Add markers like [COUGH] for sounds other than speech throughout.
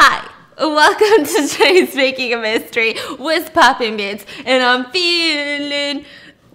Hi, welcome to today's Making a Mystery with Poppin' Bits, and I'm feeling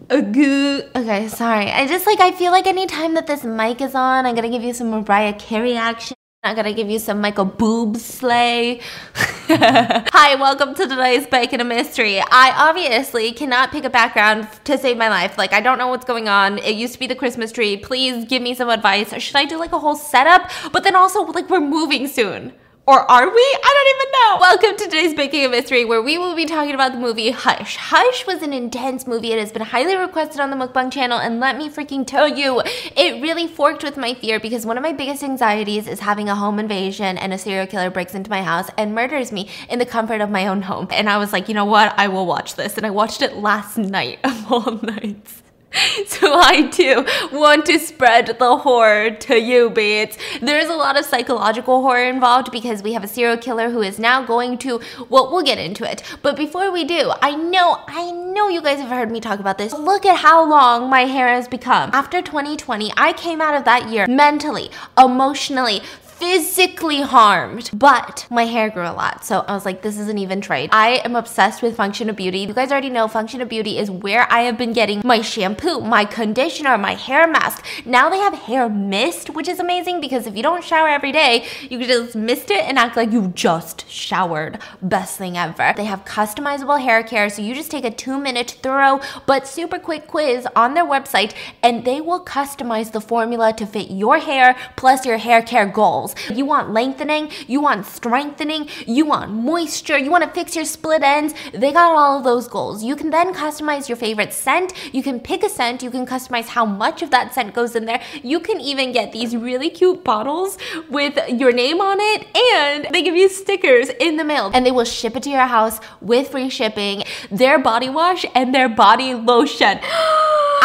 a good. Okay, sorry. I just like, I feel like anytime that this mic is on, I'm gonna give you some Mariah Carey action. I'm gonna give you some Michael Bublé. [LAUGHS] Hi, welcome to today's Bacon a Mystery. I obviously cannot pick a background to save my life. Like, I don't know what's going on. It used to be the Christmas tree. Please give me some advice. Should I do like a whole setup? But then also, like, we're moving soon. Or are we? I don't even know. Welcome to today's Making a Mystery, where we will be talking about the movie Hush. Hush was an intense movie. It has been highly requested on the Mukbang channel, and let me freaking tell you, it really forked with my fear because one of my biggest anxieties is having a home invasion and a serial killer breaks into my house and murders me in the comfort of my own home. And I was like, you know what? I will watch this. And I watched it last night of all [LAUGHS] nights. [LAUGHS] So I too want to spread the horror to you, babes. There's a lot of psychological horror involved because we have a serial killer who is now going to, well, we'll get into it. But before we do, I know, I know you guys have heard me talk about this. Look at how long my hair has become. After 2020, I came out of that year mentally, emotionally, physically harmed, but my hair grew a lot. So I was like, this isn't even trade. I am obsessed with Function of Beauty. You guys already know Function of Beauty is where I have been getting my shampoo, my conditioner, my hair mask. Now they have hair mist, which is amazing because if you don't shower every day, you can just mist it and act like you just showered. Best thing ever. They have customizable hair care. So you just take a two minute thorough but super quick quiz on their website and they will customize the formula to fit your hair plus your hair care goals. You want lengthening, you want strengthening, you want moisture, you want to fix your split ends. They got all of those goals. You can then customize your favorite scent. You can pick a scent. You can customize how much of that scent goes in there. You can even get these really cute bottles with your name on it and they give you stickers in the mail and they will ship it to your house with free shipping, their body wash and their body lotion. [GASPS]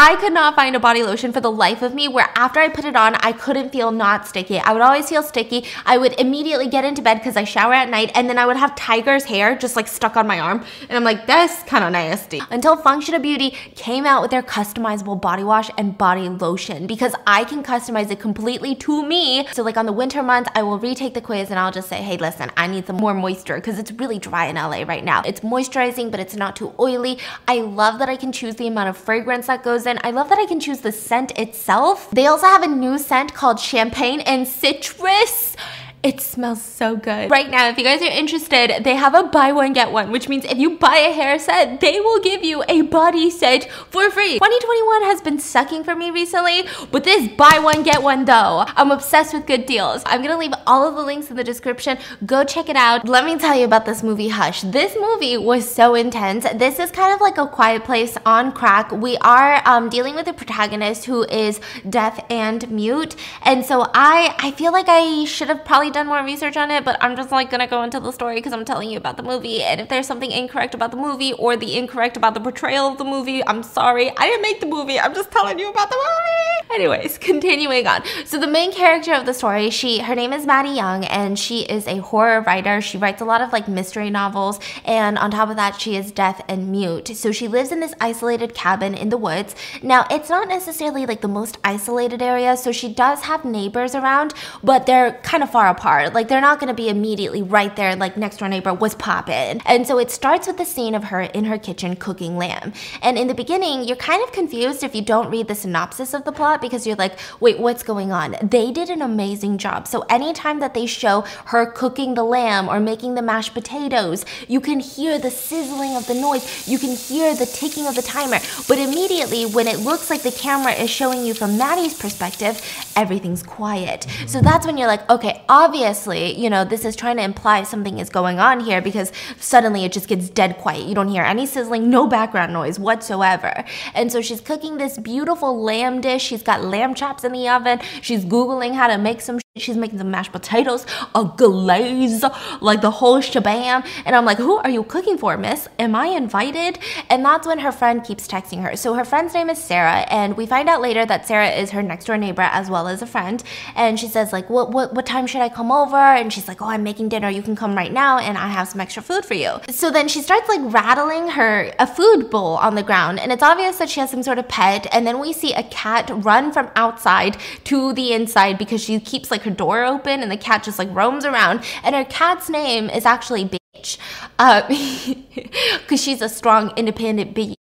I could not find a body lotion for the life of me where after I put it on, I couldn't feel not sticky. I would always feel sticky. I would immediately get into bed because I shower at night and then I would have tiger's hair just like stuck on my arm. And I'm like, that's kind of nasty. Until Function of Beauty came out with their customizable body wash and body lotion because I can customize it completely to me. So like on the winter months, I will retake the quiz and I'll just say, hey, listen, I need some more moisture because it's really dry in LA right now. It's moisturizing, but it's not too oily. I love that I can choose the amount of fragrance that goes in. I love that I can choose the scent itself. They also have a new scent called champagne and citrus this it smells so good. Right now, if you guys are interested, they have a buy one, get one, which means if you buy a hair set, they will give you a body set for free. 2021 has been sucking for me recently, but this buy one, get one though. I'm obsessed with good deals. I'm gonna leave all of the links in the description. Go check it out. Let me tell you about this movie, Hush. This movie was so intense. This is kind of like a quiet place on crack. We are um, dealing with a protagonist who is deaf and mute. And so I, I feel like I should have probably done more research on it, but I'm just like gonna go into the story because I'm telling you about the movie. And if there's something incorrect about the movie or the incorrect about the portrayal of the movie, I'm sorry. I didn't make the movie. I'm just telling you about the movie. Anyways, continuing on. So the main character of the story, she her name is Maddie Young, and she is a horror writer. She writes a lot of like mystery novels, and on top of that, she is deaf and mute. So she lives in this isolated cabin in the woods. Now, it's not necessarily like the most isolated area, so she does have neighbors around, but they're kind of far apart. Like they're not going to be immediately right there, like next door neighbor was popping. And so it starts with the scene of her in her kitchen cooking lamb. And in the beginning, you're kind of confused if you don't read the synopsis of the plot because you're like, wait, what's going on? They did an amazing job. So anytime that they show her cooking the lamb or making the mashed potatoes, you can hear the sizzling of the noise, you can hear the ticking of the timer. But immediately, when it looks like the camera is showing you from Maddie's perspective, everything's quiet. So that's when you're like, okay, obviously, you know, this is trying to imply something is going on here because suddenly it just gets dead quiet. You don't hear any sizzling, no background noise whatsoever. And so she's cooking this beautiful lamb dish. She's got lamb chops in the oven. She's Googling how to make some. She's making the mashed potatoes, a glaze, like the whole shabam. And I'm like, who are you cooking for, miss? Am I invited? And that's when her friend keeps texting her. So her friend's name is Sarah, and we find out later that Sarah is her next door neighbor as well as a friend. And she says, like, what what what time should I come over? And she's like, oh, I'm making dinner. You can come right now, and I have some extra food for you. So then she starts like rattling her a food bowl on the ground, and it's obvious that she has some sort of pet. And then we see a cat run from outside to the inside because she keeps like her door open and the cat just like roams around. And her cat's name is actually Bitch. Because uh, [LAUGHS] she's a strong, independent bitch.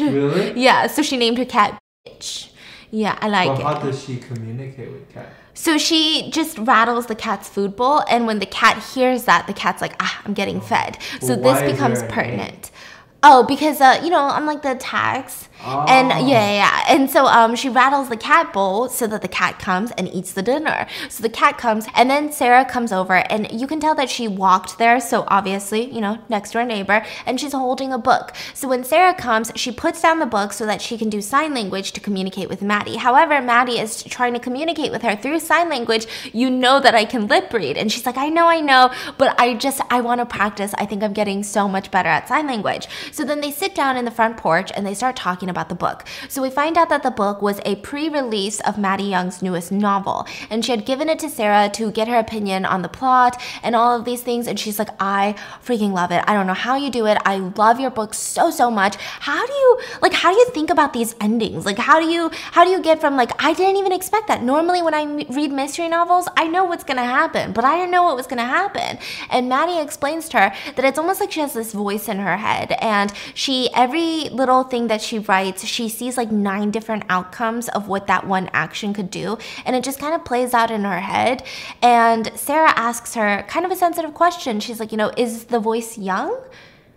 Really? [LAUGHS] Yeah, so she named her cat Bitch. Yeah, I like Well, it. how does she communicate with cat? So she just rattles the cat's food bowl, and when the cat hears that, the cat's like, ah, I'm getting fed. So Well, this becomes pertinent. Oh, because uh, you know, I'm like the tags. And Oh. yeah, yeah, yeah. And so um, she rattles the cat bowl so that the cat comes and eats the dinner. So the cat comes, and then Sarah comes over, and you can tell that she walked there. So obviously, you know, next door neighbor, and she's holding a book. So when Sarah comes, she puts down the book so that she can do sign language to communicate with Maddie. However, Maddie is trying to communicate with her through sign language. You know that I can lip read, and she's like, I know, I know, but I just I want to practice. I think I'm getting so much better at sign language. So then they sit down in the front porch and they start talking about the book. So we find out that the book was a pre-release of Maddie Young's newest novel, and she had given it to Sarah to get her opinion on the plot and all of these things. And she's like, I freaking love it. I don't know how you do it. I love your book so so much. How do you like? How do you think about these endings? Like, how do you how do you get from like I didn't even expect that. Normally, when I read mystery novels, I know what's gonna happen, but I didn't know what was gonna happen. And Maddie explains to her that it's almost like she has this voice in her head, and she every little thing that she writes, she sees like nine different outcomes of what that one action could do, and it just kind of plays out in her head. And Sarah asks her kind of a sensitive question. She's like, you know, is the voice young?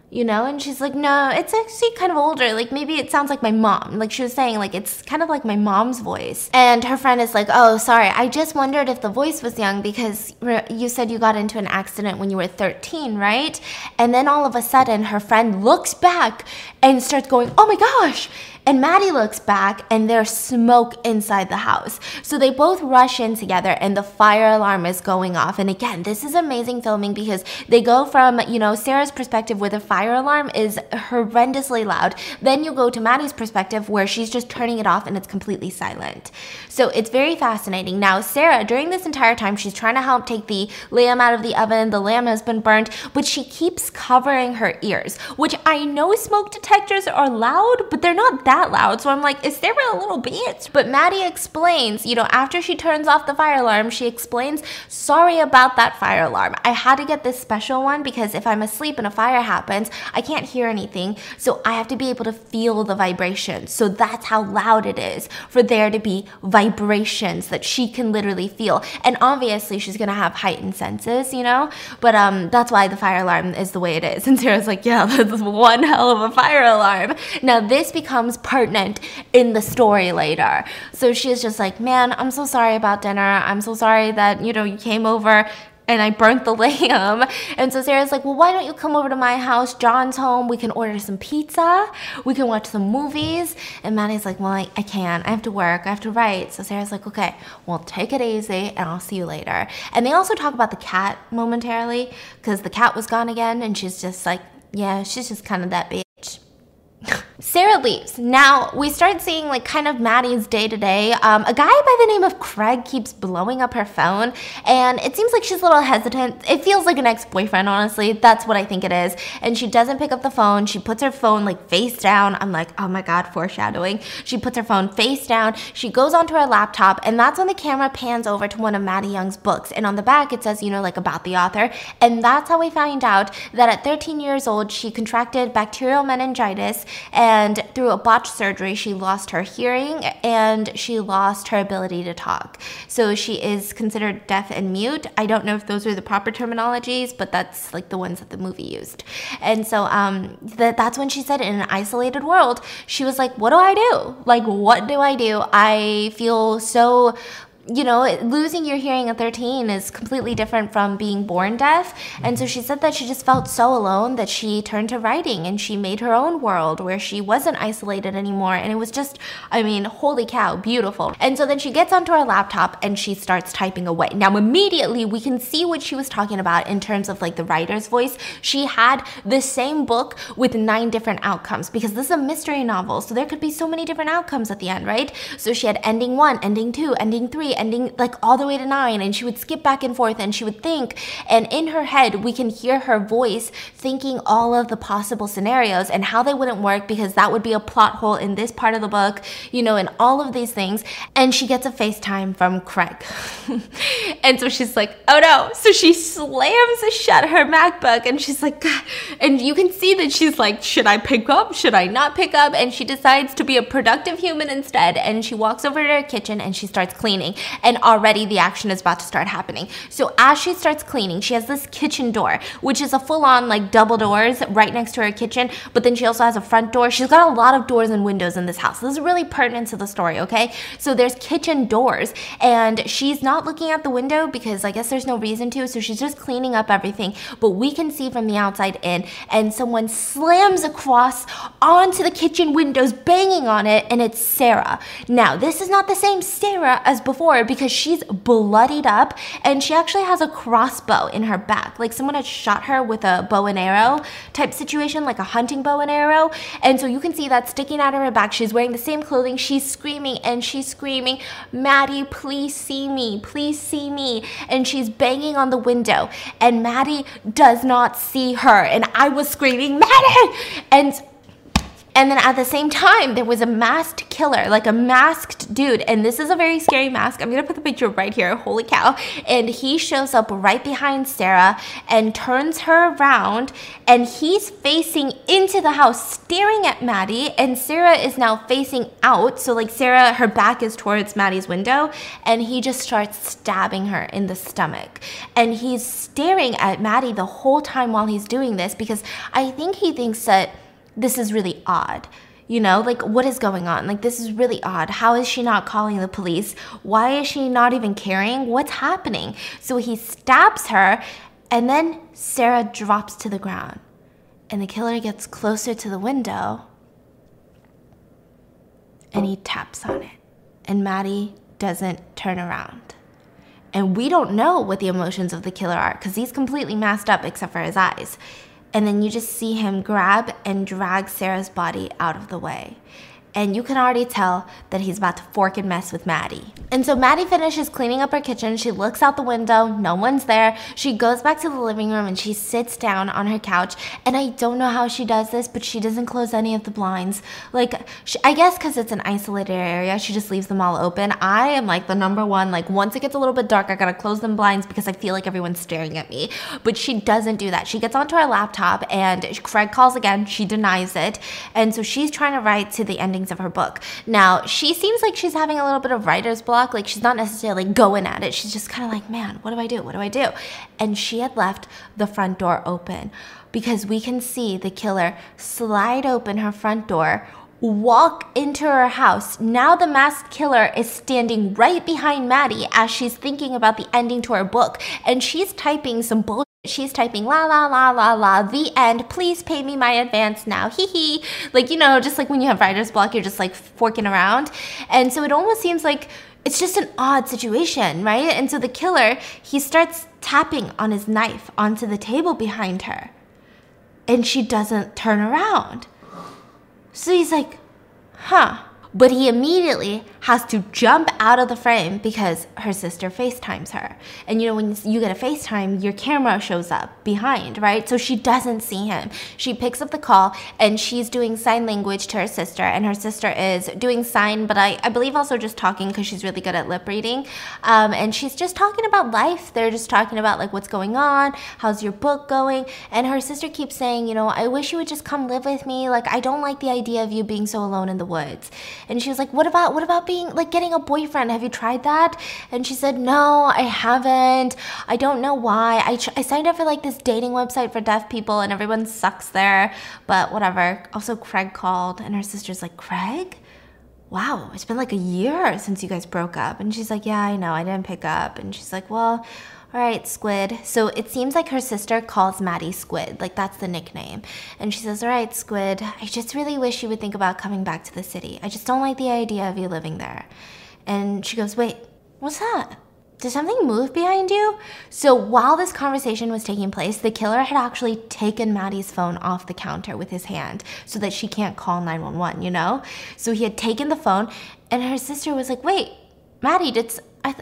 You know? And she's like no it's actually kind of older. Like maybe it sounds like my mom. Like she was saying like it's kind of like my mom's voice. And her friend is like oh sorry. I just wondered if the voice was young because you said you got into an accident when you were 13 right? And then all of a sudden her friend looks back and starts going oh my gosh and Maddie looks back and there's smoke inside the house. So they both rush in together and the fire alarm is going off. And again, this is amazing filming because they go from, you know, Sarah's perspective where the fire alarm is horrendously loud. Then you go to Maddie's perspective where she's just turning it off and it's completely silent. So it's very fascinating. Now, Sarah, during this entire time, she's trying to help take the lamb out of the oven. The lamb has been burnt, but she keeps covering her ears, which I know smoke detectors are loud, but they're not that loud. So I'm like, is Sarah a little bitch? But Maddie explains, you know, after she turns off the fire alarm, she explains, sorry about that fire alarm. I had to get this special one because if I'm asleep and a fire happens, I can't hear anything. So I have to be able to feel the vibrations. So that's how loud it is for there to be vibrations that she can literally feel. And obviously she's gonna have heightened senses, you know? But um that's why the fire alarm is the way it is. [LAUGHS] And Sarah's like, yeah, [LAUGHS] that's one hell of a fire alarm. Now this becomes pertinent in the story later. So she's just like, man, I'm so sorry about dinner. I'm so sorry that, you know, you came over and I burnt the [LAUGHS] lamb. And so Sarah's like, well, why don't you come over to my house? John's home. We can order some pizza. We can watch some movies. And Maddie's like, well, I, I can't. I have to work. I have to write. So Sarah's like, okay, well, take it easy and I'll see you later. And they also talk about the cat momentarily because the cat was gone again. And she's just like, yeah, she's just kind of that bitch. Sarah leaves. Now we start seeing like kind of Maddie's day to day. Um, a guy by the name of Craig keeps blowing up her phone, and it seems like she's a little hesitant. It feels like an ex boyfriend, honestly. That's what I think it is. And she doesn't pick up the phone. She puts her phone like face down. I'm like, oh my god, foreshadowing. She puts her phone face down. She goes onto her laptop, and that's when the camera pans over to one of Maddie Young's books. And on the back, it says, you know, like about the author. And that's how we find out that at 13 years old, she contracted bacterial meningitis. And through a botched surgery, she lost her hearing and she lost her ability to talk. So she is considered deaf and mute. I don't know if those are the proper terminologies, but that's like the ones that the movie used. And so um, that that's when she said, in an isolated world, she was like, "What do I do? Like, what do I do? I feel so." You know, losing your hearing at 13 is completely different from being born deaf. And so she said that she just felt so alone that she turned to writing and she made her own world where she wasn't isolated anymore. And it was just, I mean, holy cow, beautiful. And so then she gets onto her laptop and she starts typing away. Now, immediately we can see what she was talking about in terms of like the writer's voice. She had the same book with nine different outcomes because this is a mystery novel. So there could be so many different outcomes at the end, right? So she had ending one, ending two, ending three, ending like all the way to nine, and she would skip back and forth and she would think. And in her head, we can hear her voice thinking all of the possible scenarios and how they wouldn't work because that would be a plot hole in this part of the book, you know, and all of these things. And she gets a FaceTime from Craig. [LAUGHS] and so she's like, oh no. So she slams shut her MacBook and she's like, God. and you can see that she's like, should I pick up? Should I not pick up? And she decides to be a productive human instead. And she walks over to her kitchen and she starts cleaning. And already the action is about to start happening. So as she starts cleaning, she has this kitchen door, which is a full on like double doors right next to her kitchen. But then she also has a front door. She's got a lot of doors and windows in this house. This is really pertinent to the story, okay? So there's kitchen doors and she's not looking at the window because I guess there's no reason to. So she's just cleaning up everything. But we can see from the outside in and someone slams across onto the kitchen windows, banging on it, and it's Sarah. Now, this is not the same Sarah as before because she's bloodied up and she actually has a crossbow in her back. Like someone had shot her with a bow and arrow type situation, like a hunting bow and arrow. And so you can see that sticking out of her back. She's wearing the same clothing. She's screaming and she's screaming, Maddie, please see me. Please see me. And she's banging on the window. And Maddie does not see her. And I was screaming, Maddie! And and then at the same time, there was a masked killer, like a masked dude. And this is a very scary mask. I'm gonna put the picture right here. Holy cow. And he shows up right behind Sarah and turns her around. And he's facing into the house, staring at Maddie. And Sarah is now facing out. So, like, Sarah, her back is towards Maddie's window. And he just starts stabbing her in the stomach. And he's staring at Maddie the whole time while he's doing this because I think he thinks that this is really odd. You know, like what is going on? Like this is really odd. How is she not calling the police? Why is she not even caring? What's happening? So he stabs her and then Sarah drops to the ground. And the killer gets closer to the window and he taps on it. And Maddie doesn't turn around. And we don't know what the emotions of the killer are because he's completely masked up except for his eyes. And then you just see him grab and drag Sarah's body out of the way and you can already tell that he's about to fork and mess with Maddie. And so Maddie finishes cleaning up her kitchen. She looks out the window, no one's there. She goes back to the living room and she sits down on her couch. And I don't know how she does this, but she doesn't close any of the blinds. Like, she, I guess because it's an isolated area, she just leaves them all open. I am like the number one, like, once it gets a little bit dark, I gotta close them blinds because I feel like everyone's staring at me. But she doesn't do that. She gets onto her laptop and Craig calls again. She denies it. And so she's trying to write to the ending of her book. Now, she seems like she's having a little bit of writer's block. Like, she's not necessarily going at it. She's just kind of like, man, what do I do? What do I do? And she had left the front door open because we can see the killer slide open her front door walk into her house. Now the masked killer is standing right behind Maddie as she's thinking about the ending to her book and she's typing some bullshit she's typing la la la la la the end. Please pay me my advance now. Hee hee. Like you know just like when you have writer's block you're just like forking around. And so it almost seems like it's just an odd situation right? And so the killer he starts tapping on his knife onto the table behind her. And she doesn't turn around. So he's like huh but he immediately has to jump out of the frame because her sister FaceTimes her. And you know, when you get a FaceTime, your camera shows up behind, right? So she doesn't see him. She picks up the call and she's doing sign language to her sister, and her sister is doing sign, but I, I believe also just talking because she's really good at lip reading. Um, and she's just talking about life. They're just talking about like what's going on, how's your book going. And her sister keeps saying, you know, I wish you would just come live with me. Like, I don't like the idea of you being so alone in the woods. And she was like, What about what about being like getting a boyfriend? Have you tried that? And she said, No, I haven't. I don't know why. I, I signed up for like this dating website for deaf people and everyone sucks there, but whatever. Also, Craig called and her sister's like, Craig? Wow, it's been like a year since you guys broke up. And she's like, Yeah, I know, I didn't pick up. And she's like, Well, all right, Squid. So it seems like her sister calls Maddie Squid, like that's the nickname. And she says, All right, Squid, I just really wish you would think about coming back to the city. I just don't like the idea of you living there. And she goes, Wait, what's that? Did something move behind you? So while this conversation was taking place, the killer had actually taken Maddie's phone off the counter with his hand so that she can't call 911, you know? So he had taken the phone, and her sister was like, Wait, Maddie, did I,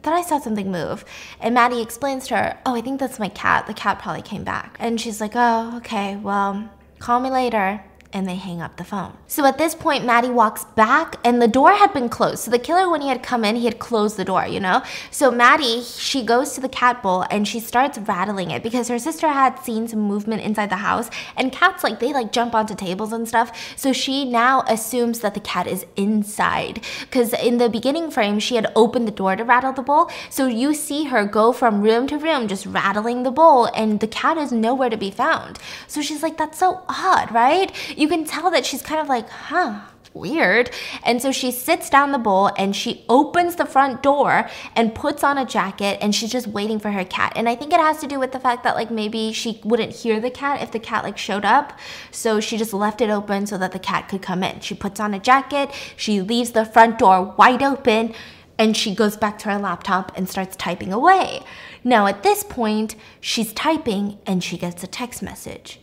I thought I saw something move. And Maddie explains to her, Oh, I think that's my cat. The cat probably came back. And she's like, Oh, okay, well, call me later and they hang up the phone. So at this point, Maddie walks back and the door had been closed. So the killer, when he had come in, he had closed the door, you know? So Maddie, she goes to the cat bowl and she starts rattling it because her sister had seen some movement inside the house and cats, like, they like jump onto tables and stuff. So she now assumes that the cat is inside because in the beginning frame, she had opened the door to rattle the bowl. So you see her go from room to room just rattling the bowl and the cat is nowhere to be found. So she's like, that's so odd, right? You can tell that she's kind of like, huh, weird. And so she sits down the bowl and she opens the front door and puts on a jacket and she's just waiting for her cat. And I think it has to do with the fact that like maybe she wouldn't hear the cat if the cat like showed up. So she just left it open so that the cat could come in. She puts on a jacket, she leaves the front door wide open and she goes back to her laptop and starts typing away. Now at this point, she's typing and she gets a text message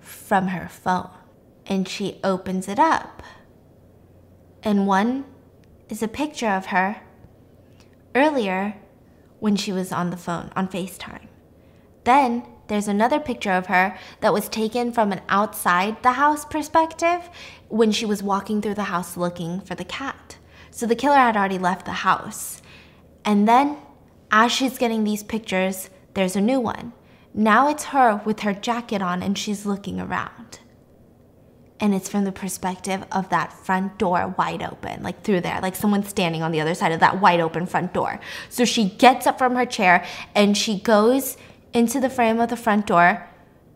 from her phone and she opens it up. And one is a picture of her earlier when she was on the phone on FaceTime. Then there's another picture of her that was taken from an outside the house perspective when she was walking through the house looking for the cat. So the killer had already left the house. And then, as she's getting these pictures, there's a new one. Now it's her with her jacket on and she's looking around and it's from the perspective of that front door wide open, like through there, like someone standing on the other side of that wide open front door. So she gets up from her chair and she goes into the frame of the front door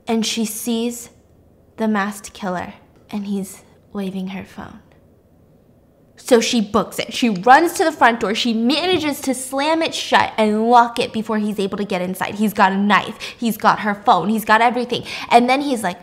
and she sees the masked killer and he's waving her phone. So she books it. She runs to the front door. She manages to slam it shut and lock it before he's able to get inside. He's got a knife. He's got her phone. He's got everything. And then he's like,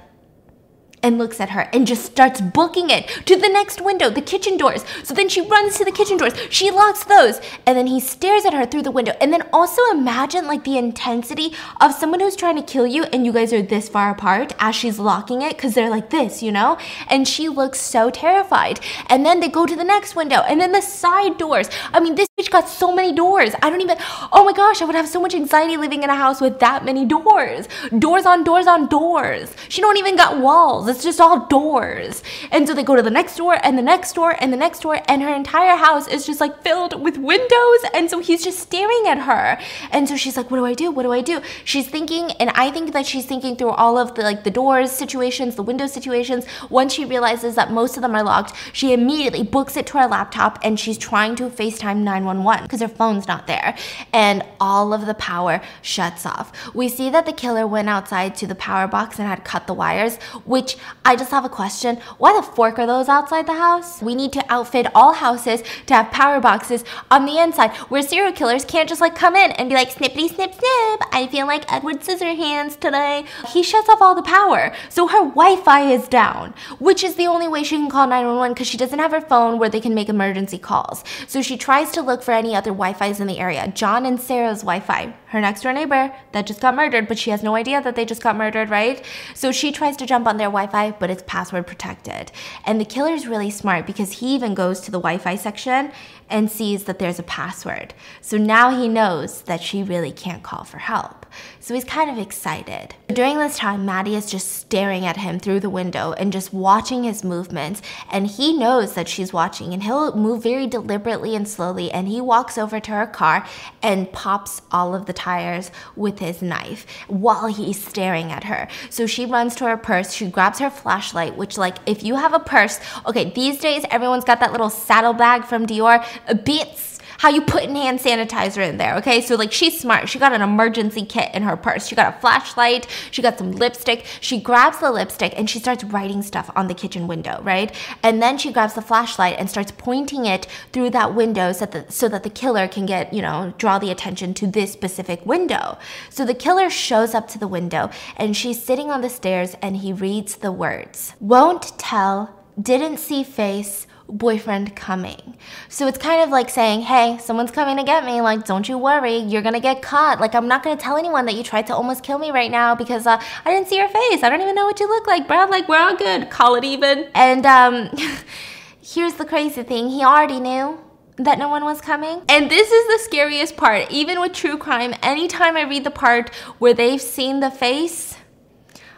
and looks at her and just starts booking it to the next window, the kitchen doors. So then she runs to the kitchen doors. She locks those. And then he stares at her through the window. And then also imagine like the intensity of someone who's trying to kill you and you guys are this far apart as she's locking it because they're like this, you know? And she looks so terrified. And then they go to the next window and then the side doors. I mean, this bitch got so many doors. I don't even, oh my gosh, I would have so much anxiety living in a house with that many doors. Doors on doors on doors. She don't even got walls. It's just all doors. And so they go to the next door and the next door and the next door, and her entire house is just like filled with windows. And so he's just staring at her. And so she's like, What do I do? What do I do? She's thinking, and I think that she's thinking through all of the like the doors situations, the window situations. Once she realizes that most of them are locked, she immediately books it to her laptop and she's trying to FaceTime 911 because her phone's not there. And all of the power shuts off. We see that the killer went outside to the power box and had cut the wires, which I just have a question. Why the fork are those outside the house? We need to outfit all houses to have power boxes on the inside where serial killers can't just like come in and be like snippity snip snip. I feel like Edward Scissorhands today. He shuts off all the power. So her Wi-Fi is down, which is the only way she can call 911 because she doesn't have her phone where they can make emergency calls. So she tries to look for any other Wi-Fi's in the area. John and Sarah's Wi-Fi, her next door neighbor that just got murdered, but she has no idea that they just got murdered, right? So she tries to jump on their Wi-Fi Wi-Fi, but it's password protected. And the killer is really smart because he even goes to the Wi-Fi section and sees that there's a password. So now he knows that she really can't call for help. So he's kind of excited. During this time, Maddie is just staring at him through the window and just watching his movements. And he knows that she's watching and he'll move very deliberately and slowly. And he walks over to her car and pops all of the tires with his knife while he's staring at her. So she runs to her purse. She grabs her flashlight, which, like, if you have a purse, okay, these days everyone's got that little saddlebag from Dior. Beats how you put in hand sanitizer in there, okay? So like she's smart. She got an emergency kit in her purse. She got a flashlight, she got some lipstick. She grabs the lipstick and she starts writing stuff on the kitchen window, right? And then she grabs the flashlight and starts pointing it through that window so that the, so that the killer can get, you know, draw the attention to this specific window. So the killer shows up to the window and she's sitting on the stairs and he reads the words. Won't tell, didn't see face, boyfriend coming. So it's kind of like saying, hey, someone's coming to get me. Like, don't you worry, you're gonna get caught. Like, I'm not gonna tell anyone that you tried to almost kill me right now because uh, I didn't see your face. I don't even know what you look like, bro. Like, we're all good. Call it even. And um, [LAUGHS] here's the crazy thing he already knew that no one was coming. And this is the scariest part. Even with true crime, anytime I read the part where they've seen the face,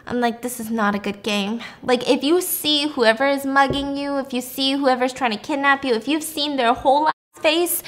I'm like, this is not a good game. Like, if you see whoever is mugging you, if you see whoever's trying to kidnap you, if you've seen their whole face,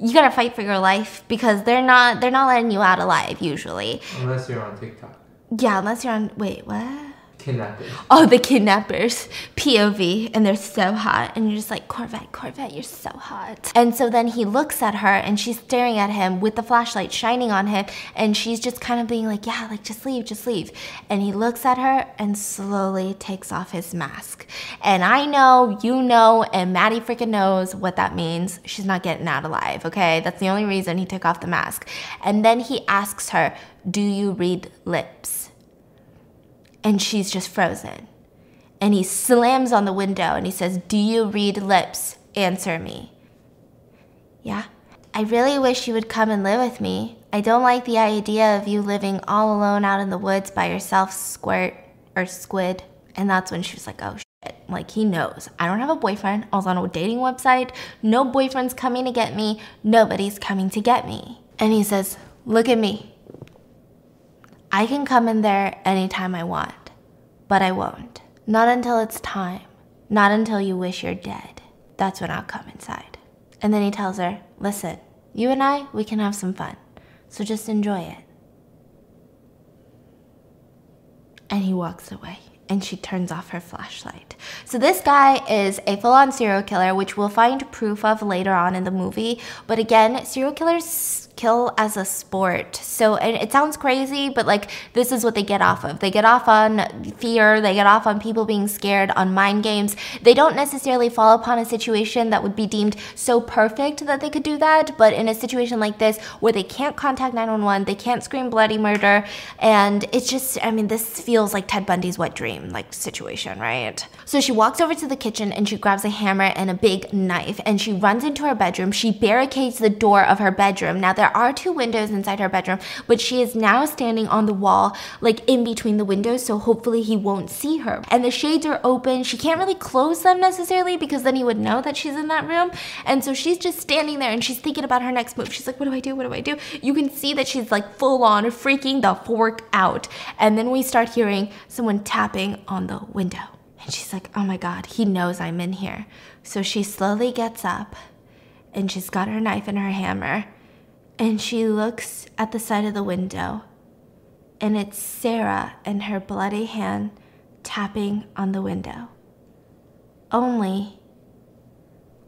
you gotta fight for your life because they're not they're not letting you out alive usually. Unless you're on TikTok. Yeah, unless you're on wait, what? Kidnapping. Oh, the kidnappers, POV, and they're so hot. And you're just like, Corvette, Corvette, you're so hot. And so then he looks at her and she's staring at him with the flashlight shining on him. And she's just kind of being like, yeah, like just leave, just leave. And he looks at her and slowly takes off his mask. And I know, you know, and Maddie freaking knows what that means. She's not getting out alive, okay? That's the only reason he took off the mask. And then he asks her, do you read lips? And she's just frozen. And he slams on the window and he says, Do you read lips? Answer me. Yeah. I really wish you would come and live with me. I don't like the idea of you living all alone out in the woods by yourself, squirt or squid. And that's when she was like, Oh shit. Like, he knows. I don't have a boyfriend. I was on a dating website. No boyfriend's coming to get me. Nobody's coming to get me. And he says, Look at me. I can come in there anytime I want, but I won't. Not until it's time. Not until you wish you're dead. That's when I'll come inside. And then he tells her, Listen, you and I, we can have some fun. So just enjoy it. And he walks away and she turns off her flashlight. So this guy is a full-on serial killer, which we'll find proof of later on in the movie. But again, serial killers kill as a sport. So and it sounds crazy, but like this is what they get off of. They get off on fear, they get off on people being scared, on mind games. They don't necessarily fall upon a situation that would be deemed so perfect that they could do that, but in a situation like this where they can't contact 911, they can't scream bloody murder, and it's just I mean this feels like Ted Bundy's wet dream like situation, right? So she walks over to the kitchen and she grabs a hammer and a big knife and she runs into her bedroom. She barricades the door of her bedroom. Now there are two windows inside her bedroom, but she is now standing on the wall, like in between the windows, so hopefully he won't see her. And the shades are open. She can't really close them necessarily because then he would know that she's in that room. And so she's just standing there and she's thinking about her next move. She's like, what do I do? What do I do? You can see that she's like full on freaking the fork out. And then we start hearing someone tapping on the window. And she's like, oh my God, he knows I'm in here. So she slowly gets up and she's got her knife and her hammer and she looks at the side of the window, and it's Sarah and her bloody hand tapping on the window. Only,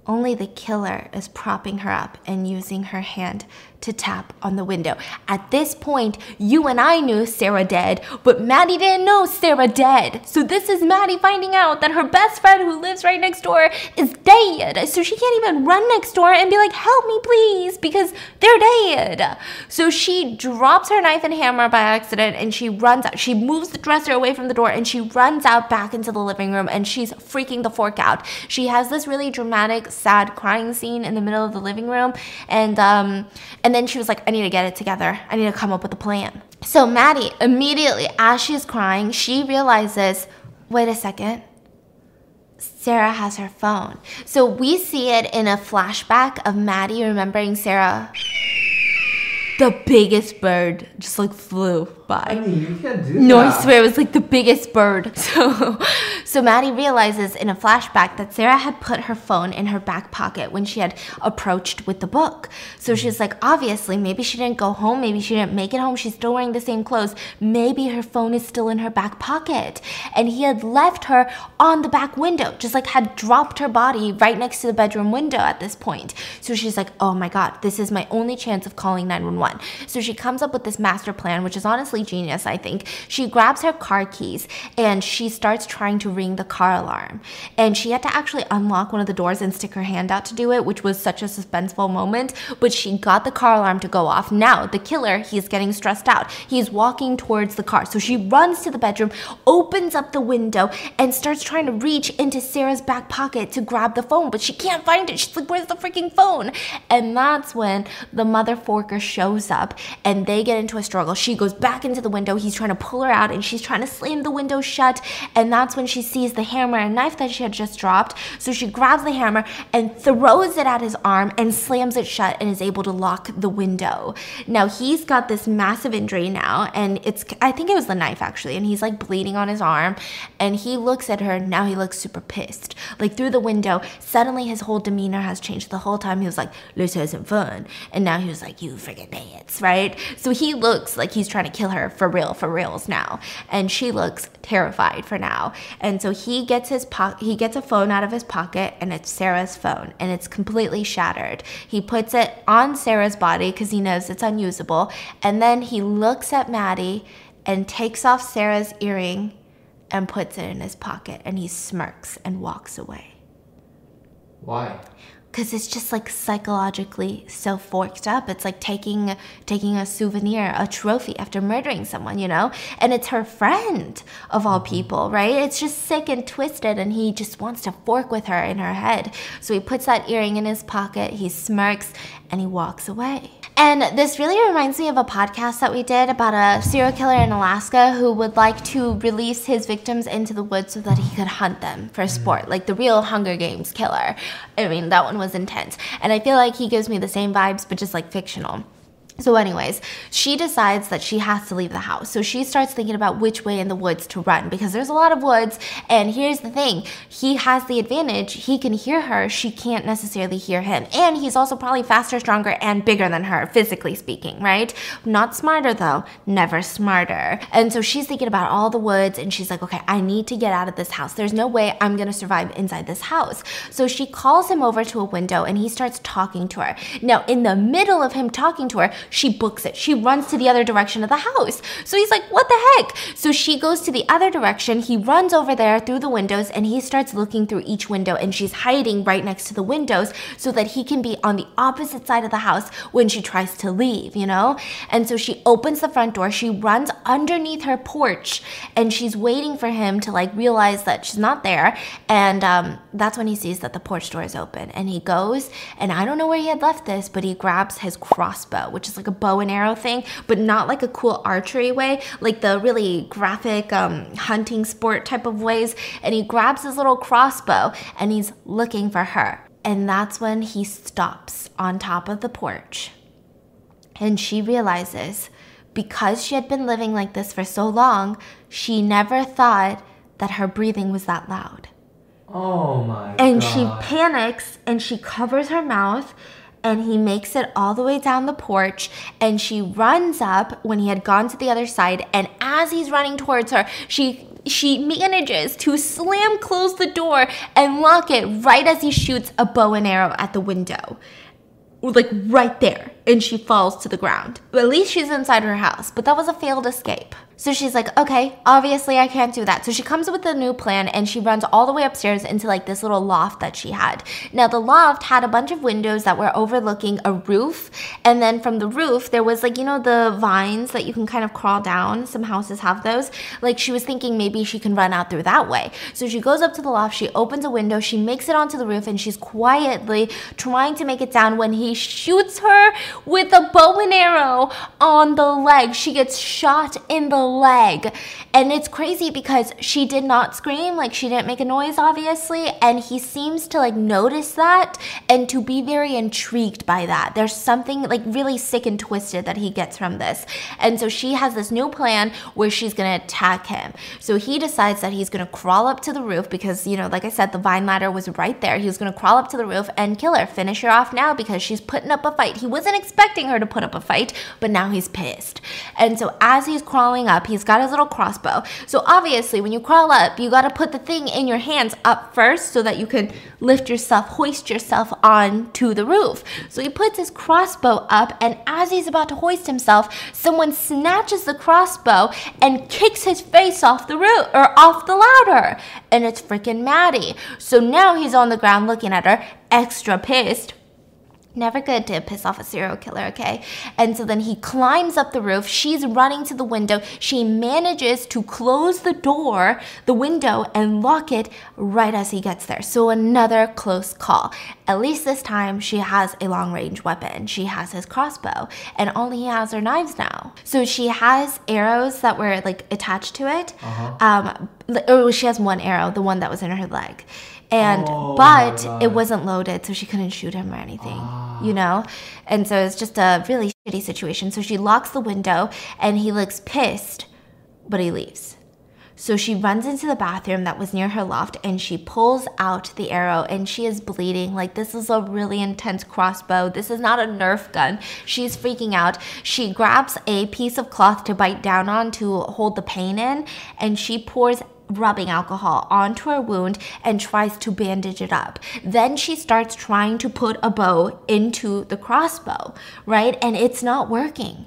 only the killer is propping her up and using her hand to tap on the window. At this point, you and I knew Sarah dead, but Maddie didn't know Sarah dead. So this is Maddie finding out that her best friend who lives right next door is dead. So she can't even run next door and be like, help me please, because they're dead. So she drops her knife and hammer by accident and she runs out. She moves the dresser away from the door and she runs out back into the living room and she's freaking the fork out. She has this really dramatic, sad crying scene in the middle of the living room and um and then she was like, I need to get it together. I need to come up with a plan. So Maddie, immediately as she's crying, she realizes, wait a second. Sarah has her phone. So we see it in a flashback of Maddie remembering Sarah the biggest bird just like flew by. Mean, you can't do No, that. I swear it was like the biggest bird. [LAUGHS] So, so Maddie realizes in a flashback that Sarah had put her phone in her back pocket when she had approached with the book. So mm-hmm. she's like, obviously, maybe she didn't go home. Maybe she didn't make it home. She's still wearing the same clothes. Maybe her phone is still in her back pocket. And he had left her on the back window, just like had dropped her body right next to the bedroom window at this point. So she's like, oh my God, this is my only chance of calling 911. So she comes up with this master plan, which is honestly genius, I think. She grabs her car keys and she starts trying to ring the car alarm. And she had to actually unlock one of the doors and stick her hand out to do it, which was such a suspenseful moment. But she got the car alarm to go off. Now, the killer, he's getting stressed out. He's walking towards the car. So she runs to the bedroom, opens up the window, and starts trying to reach into Sarah's back pocket to grab the phone, but she can't find it. She's like, Where's the freaking phone? And that's when the mother forker shows up and they get into a struggle. She goes back into the window. He's trying to pull her out and she's trying to slam the window shut. And that's when she sees the hammer and knife that she had just dropped. So she grabs the hammer and throws it at his arm and slams it shut and is able to lock the window. Now he's got this massive injury now and it's, I think it was the knife actually. And he's like bleeding on his arm and he looks at her. Now he looks super pissed. Like through the window, suddenly his whole demeanor has changed. The whole time he was like, have some fun. And now he was like, you freaking dance, right? So he looks like he's trying to kill her for real, for reals now. And she looks terrified for now. And so he gets his po- he gets a phone out of his pocket and it's Sarah's phone and it's completely shattered. He puts it on Sarah's body because he knows it's unusable. And then he looks at Maddie and takes off Sarah's earring and puts it in his pocket and he smirks and walks away Why? Because it's just like psychologically so forked up. It's like taking taking a souvenir a trophy after murdering someone you know? And it's her friend of all mm-hmm. people right? It's just sick and twisted and he just wants to fork with her in her head. So he puts that earring in his pocket he smirks and he walks away and this really reminds me of a podcast that we did about a serial killer in Alaska who would like to release his victims into the woods so that he could hunt them for mm. sport, like the real Hunger Games killer. I mean, that one was intense. And I feel like he gives me the same vibes, but just like fictional. So, anyways, she decides that she has to leave the house. So she starts thinking about which way in the woods to run because there's a lot of woods. And here's the thing he has the advantage. He can hear her. She can't necessarily hear him. And he's also probably faster, stronger, and bigger than her, physically speaking, right? Not smarter, though. Never smarter. And so she's thinking about all the woods and she's like, okay, I need to get out of this house. There's no way I'm going to survive inside this house. So she calls him over to a window and he starts talking to her. Now, in the middle of him talking to her, she books it. She runs to the other direction of the house. So he's like, what the heck? So she goes to the other direction. He runs over there through the windows and he starts looking through each window and she's hiding right next to the windows so that he can be on the opposite side of the house when she tries to leave, you know? And so she opens the front door. She runs underneath her porch and she's waiting for him to like realize that she's not there. And um, that's when he sees that the porch door is open and he goes and I don't know where he had left this, but he grabs his crossbow, which is like a bow and arrow thing, but not like a cool archery way, like the really graphic um, hunting sport type of ways. And he grabs his little crossbow and he's looking for her. And that's when he stops on top of the porch. And she realizes because she had been living like this for so long, she never thought that her breathing was that loud. Oh my God. And god. she panics and she covers her mouth and he makes it all the way down the porch and she runs up when he had gone to the other side and as he's running towards her she she manages to slam close the door and lock it right as he shoots a bow and arrow at the window. Like right there and she falls to the ground. At least she's inside her house but that was a failed escape so she's like, okay, obviously I can't do that. So she comes with a new plan and she runs all the way upstairs into like this little loft that she had. Now, the loft had a bunch of windows that were overlooking a roof. And then from the roof, there was like, you know, the vines that you can kind of crawl down. Some houses have those. Like she was thinking maybe she can run out through that way. So she goes up to the loft, she opens a window, she makes it onto the roof, and she's quietly trying to make it down when he shoots her with a bow and arrow on the leg. She gets shot in the leg. And it's crazy because she did not scream, like she didn't make a noise, obviously. And he seems to like notice that and to be very intrigued by that. There's something like really sick and twisted that he gets from this. And so she has this new plan where she's gonna attack him. So he decides that he's gonna crawl up to the roof because, you know, like I said, the vine ladder was right there. He was gonna crawl up to the roof and kill her, finish her off now because she's putting up a fight. He wasn't expecting her to put up a fight, but now he's pissed. And so as he's crawling up, he's got his little crossbow. So obviously, when you crawl up, you gotta put the thing in your hands up first so that you can lift yourself, hoist yourself on to the roof. So he puts his crossbow up, and as he's about to hoist himself, someone snatches the crossbow and kicks his face off the roof or off the ladder. And it's freaking Maddie. So now he's on the ground looking at her, extra pissed Never good to piss off a serial killer, okay? And so then he climbs up the roof. She's running to the window. She manages to close the door, the window, and lock it right as he gets there. So another close call. At least this time, she has a long range weapon. She has his crossbow, and all he has are knives now. So she has arrows that were like attached to it. Uh-huh. Um, or she has one arrow, the one that was in her leg. And Oh but it wasn't loaded, so she couldn't shoot him or anything, Ah. You know? And so it's just a really shitty situation. So she locks the window and he looks pissed, but he leaves. So she runs into the bathroom that was near her loft and she pulls out the arrow and she is bleeding. Like, this is a really intense crossbow. This is not a Nerf gun. She's freaking out. She grabs a piece of cloth to bite down on to hold the pain in and she pours rubbing alcohol onto her wound and tries to bandage it up. Then she starts trying to put a bow into the crossbow, right? And it's not working.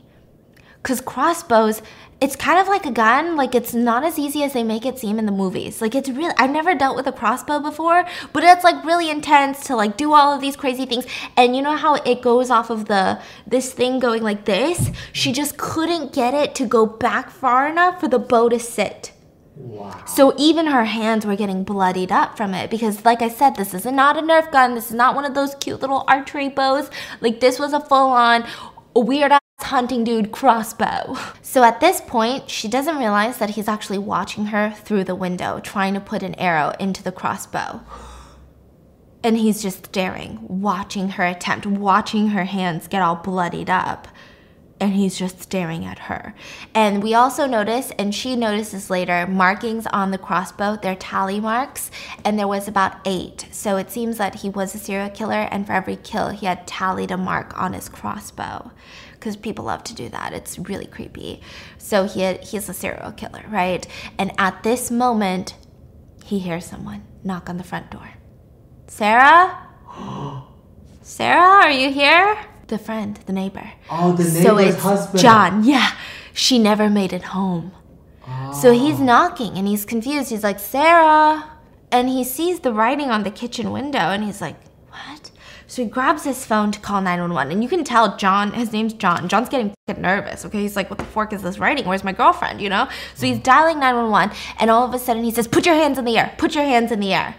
Because crossbows, it's kind of like a gun. Like, it's not as easy as they make it seem in the movies. Like, it's really, I've never dealt with a crossbow before, but it's like really intense to like do all of these crazy things. And you know how it goes off of the, this thing going like this? She just couldn't get it to go back far enough for the bow to sit. Wow. So even her hands were getting bloodied up from it because, like I said, this is not a Nerf gun. This is not one of those cute little archery bows. Like this was a full-on weird ass hunting dude crossbow. [LAUGHS] So at this point, she doesn't realize that he's actually watching her through the window, trying to put an arrow into the crossbow. And he's just staring, watching her attempt, watching her hands get all bloodied up and he's just staring at her. And we also notice, and she notices later, markings on the crossbow. They're tally marks, and there was about eight. So it seems that he was a serial killer, and for every kill, he had tallied a mark on his crossbow. Because people love to do that. It's really creepy. So he had, he's a serial killer, right? And at this moment, he hears someone knock on the front door. Sarah? [GASPS] Sarah, are you here? The friend, the neighbor. Oh, the neighbor's So it's husband. John. Yeah. She never made it home. So Oh. he's knocking and he's confused. He's like, Sarah. And he sees the writing on the kitchen window and he's like, what? So he grabs his phone to call 911. And you can tell John, his name's John. John's getting nervous, okay? He's like, what the fork is this writing? Where's my girlfriend, you know? So he's dialing 911 and all of a sudden he says, put your hands in the air. Put your hands in the air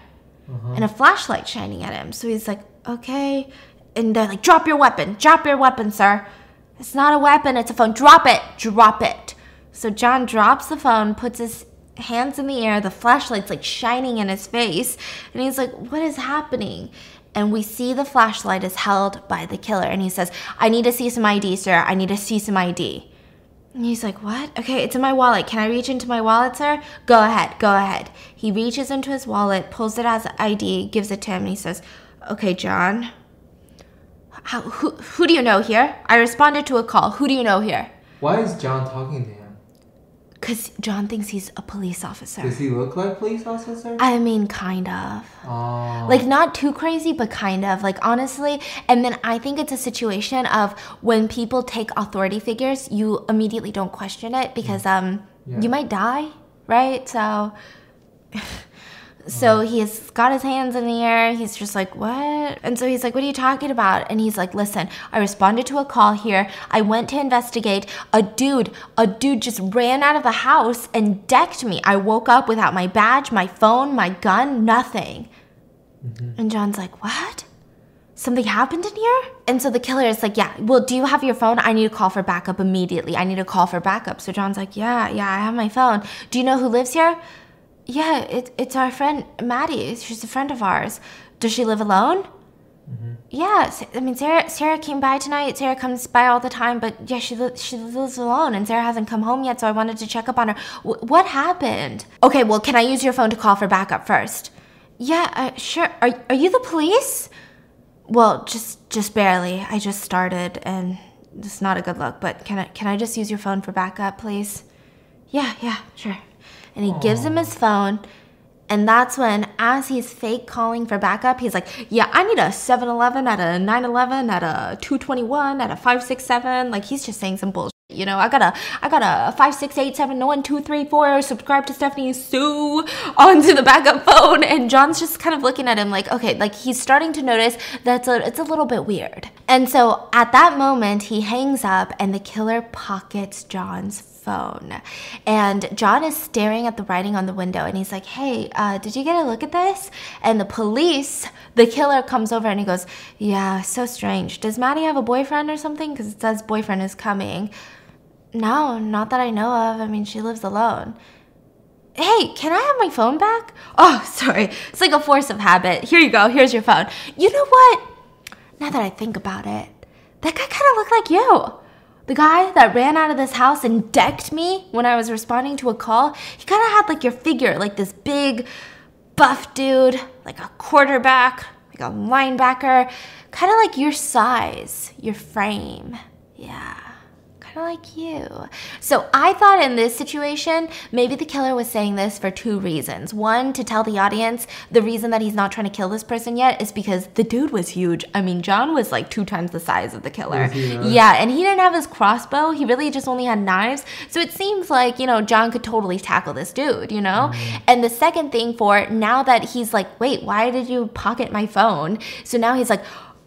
Uh-huh. and a flashlight shining at him. So he's like, okay. And they're like, drop your weapon. Drop your weapon, sir. It's not a weapon, it's a phone. Drop it. Drop it. So John drops the phone, puts his hands in the air, the flashlight's like shining in his face. And he's like, what is happening? And we see the flashlight is held by the killer. And he says, I need to see some ID, sir. I need to see some ID. And he's like, What? Okay, it's in my wallet. Can I reach into my wallet, sir? Go ahead, go ahead. He reaches into his wallet, pulls it as ID, gives it to him, and he says, Okay, John. How, who, who do you know here? I responded to a call. Who do you know here? Why is John talking to him? Because John thinks he's a police officer. Does he look like police officer? I mean, kind of. Oh. Like, not too crazy, but kind of. Like, honestly. And then I think it's a situation of when people take authority figures, you immediately don't question it because um, Yeah. you might die, right? So. [LAUGHS] So uh-huh. he's got his hands in the air. He's just like, what? And so he's like, what are you talking about? And he's like, listen, I responded to a call here. I went to investigate. A dude, a dude just ran out of the house and decked me. I woke up without my badge, my phone, my gun, nothing. Mm-hmm. And John's like, what? Something happened in here? And so the killer is like, yeah, well, do you have your phone? I need to call for backup immediately. I need to call for backup. So John's like, yeah, yeah, I have my phone. Do you know who lives here? Yeah, it, it's our friend Maddie. She's a friend of ours. Does she live alone? Yeah, I mean Sarah. Sarah came by tonight. Sarah comes by all the time, but yeah, she li- she lives alone, and Sarah hasn't come home yet. So I wanted to check up on her. W- what happened? Okay, well, can I use your phone to call for backup first? Yeah, uh, sure. Are are you the police? Well, just just barely. I just started, and it's not a good look. But can I can I just use your phone for backup, please? Yeah, yeah, sure. And he gives him his phone. And that's when, as he's fake calling for backup, he's like, Yeah, I need a 7 Eleven at a 9 11 at a 221 at a 567. Like, he's just saying some bullshit. You know, I got a, I got a five six eight seven one two three four. Subscribe to Stephanie Soo onto the backup phone, and John's just kind of looking at him like, okay, like he's starting to notice that's a, it's a little bit weird. And so at that moment, he hangs up and the killer pockets John's phone. And John is staring at the writing on the window and he's like, Hey, uh, did you get a look at this? And the police, the killer comes over and he goes, Yeah, so strange. Does Maddie have a boyfriend or something? Because it says boyfriend is coming. No, not that I know of. I mean, she lives alone. Hey, can I have my phone back? Oh, [LAUGHS] sorry. It's like a force of habit. Here you go. Here's your phone. You know what? Now that I think about it, that guy kind of looked like you. The guy that ran out of this house and decked me when I was responding to a call, he kind of had like your figure, like this big, buff dude, like a quarterback, like a linebacker, kind of like your size, your frame. Yeah kind of like you. So I thought in this situation, maybe the killer was saying this for two reasons. One, to tell the audience the reason that he's not trying to kill this person yet is because the dude was huge. I mean, John was like two times the size of the killer. Yeah. yeah, and he didn't have his crossbow. He really just only had knives. So it seems like, you know, John could totally tackle this dude, you know? Mm. And the second thing for now that he's like, wait, why did you pocket my phone? So now he's like,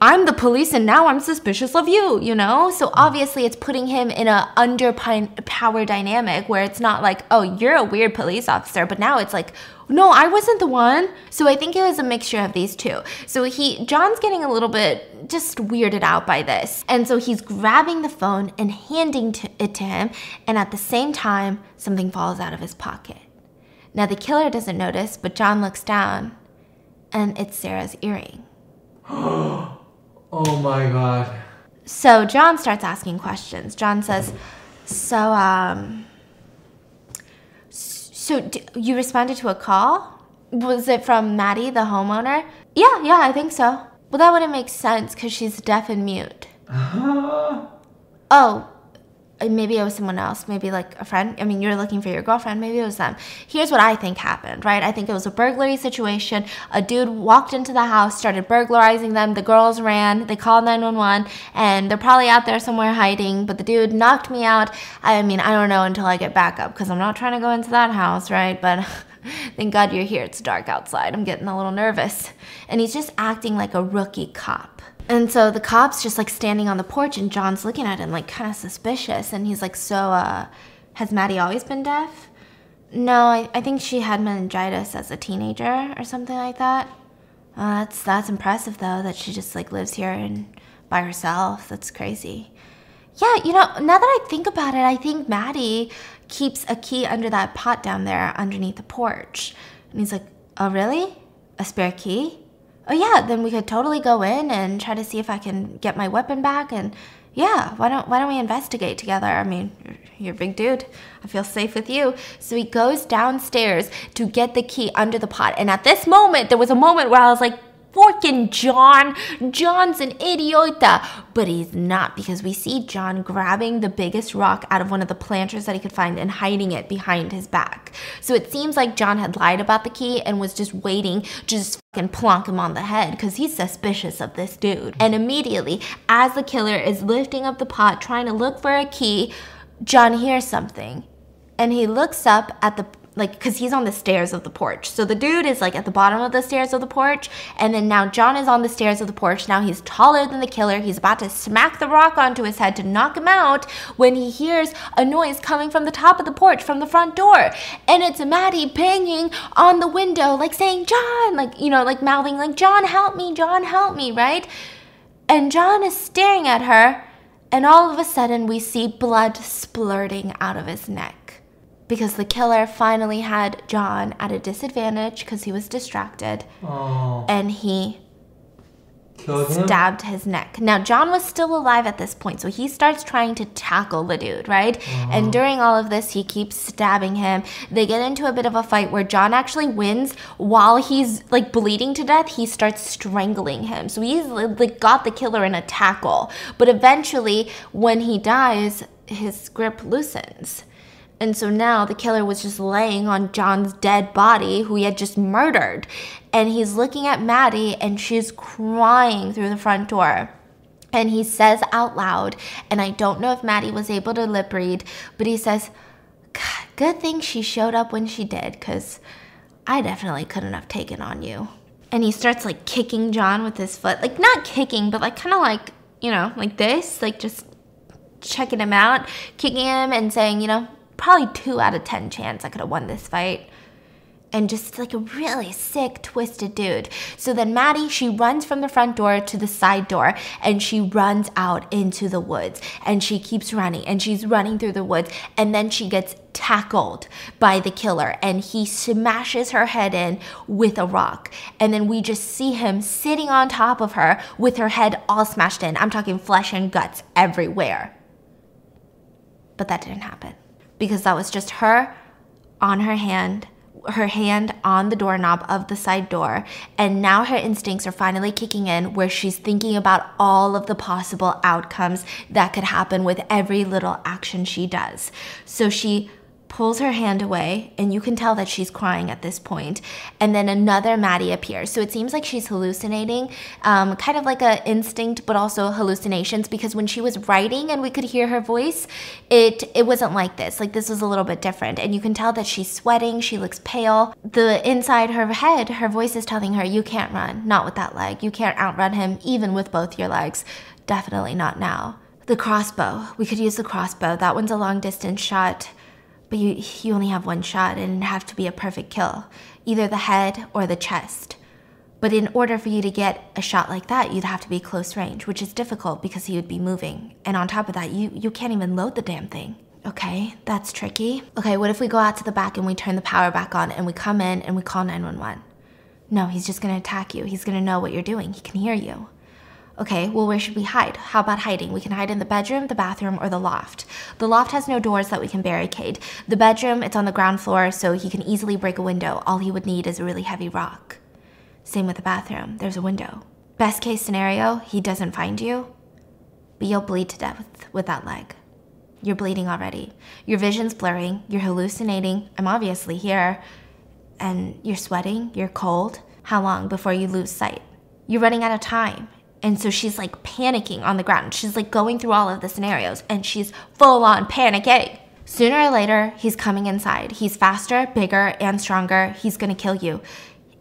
I'm the police and now I'm suspicious of you, you know? So obviously it's putting him in a under power dynamic where it's not like, oh, you're a weird police officer, but now it's like, no, I wasn't the one. So I think it was a mixture of these two. So he John's getting a little bit just weirded out by this. And so he's grabbing the phone and handing to, it to him, and at the same time, something falls out of his pocket. Now the killer doesn't notice, but John looks down and it's Sarah's earring. Oh my god. So John starts asking questions. John says, "So um so d- you responded to a call? Was it from Maddie, the homeowner?" "Yeah, yeah, I think so." Well, that wouldn't make sense cuz she's deaf and mute. oh, Uh, maybe it was someone else, maybe like a friend. I mean, you're looking for your girlfriend, maybe it was them. Here's what I think happened, right? I think it was a burglary situation. A dude walked into the house, started burglarizing them. The girls ran, they called 911, and they're probably out there somewhere hiding, but the dude knocked me out. I mean, I don't know until I get back up because I'm not trying to go into that house, right? But. [LAUGHS] Thank God you're here. It's dark outside. I'm getting a little nervous. And he's just acting like a rookie cop. And so the cop's just like standing on the porch, and John's looking at him like kind of suspicious. And he's like, So, uh, has Maddie always been deaf? No, I, I think she had meningitis as a teenager or something like that. Uh, that's that's impressive though that she just like lives here and by herself. That's crazy. Yeah, you know, now that I think about it, I think Maddie keeps a key under that pot down there underneath the porch. And he's like, "Oh, really? A spare key?" Oh yeah, then we could totally go in and try to see if I can get my weapon back and yeah, why don't why don't we investigate together? I mean, you're, a big dude. I feel safe with you. So he goes downstairs to get the key under the pot. And at this moment, there was a moment where I was like, Forking John. John's an idiota. But he's not because we see John grabbing the biggest rock out of one of the planters that he could find and hiding it behind his back. So it seems like John had lied about the key and was just waiting to just fucking plonk him on the head because he's suspicious of this dude. And immediately, as the killer is lifting up the pot trying to look for a key, John hears something. And he looks up at the like because he's on the stairs of the porch. So the dude is like at the bottom of the stairs of the porch and then now john is on the stairs of the porch. Now he's taller than the killer. He's about to smack the rock onto his head to knock him out when he hears a noise coming from the top of the porch from the front door. And it's maddie banging on the window like saying john like you know like mouthing like john help me john help me right? And john is staring at her and all of a sudden we see blood splurting out of his neck because the killer finally had John at a disadvantage because he was distracted. Oh. And he Killed stabbed his neck. Now, John was still alive at this point, so he starts trying to tackle the dude, right? Uh-huh. And during all of this, he keeps stabbing him. They get into a bit of a fight where John actually wins while he's like bleeding to death. He starts strangling him. So he's like got the killer in a tackle. But eventually, when he dies, his grip loosens. And so now the killer was just laying on John's dead body, who he had just murdered. And he's looking at Maddie, and she's crying through the front door. And he says out loud, and I don't know if Maddie was able to lip read, but he says, Good thing she showed up when she did, because I definitely couldn't have taken on you. And he starts like kicking John with his foot. Like, not kicking, but like kind of like you know, like this, like just checking him out, kicking him and saying, you know, probably two out of 10 chance I could have won this fight. And just like a really sick, twisted dude. So then Maddie, she runs from the front door to the side door and she runs out into the woods and she keeps running and she's running through the woods and then she gets tackled by the killer and he smashes her head in with a rock. And then we just see him sitting on top of her with her head all smashed in. I'm talking flesh and guts everywhere. But that didn't happen because that was just her on her hand her hand on the doorknob of the side door, and now her instincts are finally kicking in where she's thinking about all of the possible outcomes that could happen with every little action she does. So she pulls her hand away, and you can tell that she's crying at this point. And then another Maddie appears. So it seems like she's hallucinating, um, kind of like a instinct, but also hallucinations. Because when she was writing and we could hear her voice, it it wasn't like this. Like this was a little bit different, and you can tell that she's sweating. She looks pale. The inside her head, her voice is telling her, "You can't run. Not with that leg. You can't outrun him, even with both your legs. Definitely not now." The crossbow. We could use the crossbow. That one's a long distance shot but you, you only have one shot and it'd have to be a perfect kill, either the head or the chest. But in order for you to get a shot like that, you'd have to be close range, which is difficult because he would be moving. And on top of that, you, you can't even load the damn thing. Okay, that's tricky. Okay, what if we go out to the back and we turn the power back on and we come in and we call 911? No, he's just gonna attack you. He's gonna know what you're doing. He can hear you. Okay, well, where should we hide? How about hiding? We can hide in the bedroom, the bathroom, or the loft. The loft has no doors that we can barricade. The bedroom, it's on the ground floor, so he can easily break a window. All he would need is a really heavy rock. Same with the bathroom, there's a window. Best case scenario, he doesn't find you, but you'll bleed to death with, that leg. You're bleeding already. Your vision's blurring, you're hallucinating. I'm obviously here. And you're sweating, you're cold. How long before you lose sight? You're running out of time. And so she's like panicking on the ground. She's like going through all of the scenarios and she's full on panicking. Sooner or later, he's coming inside. He's faster, bigger, and stronger. He's gonna kill you.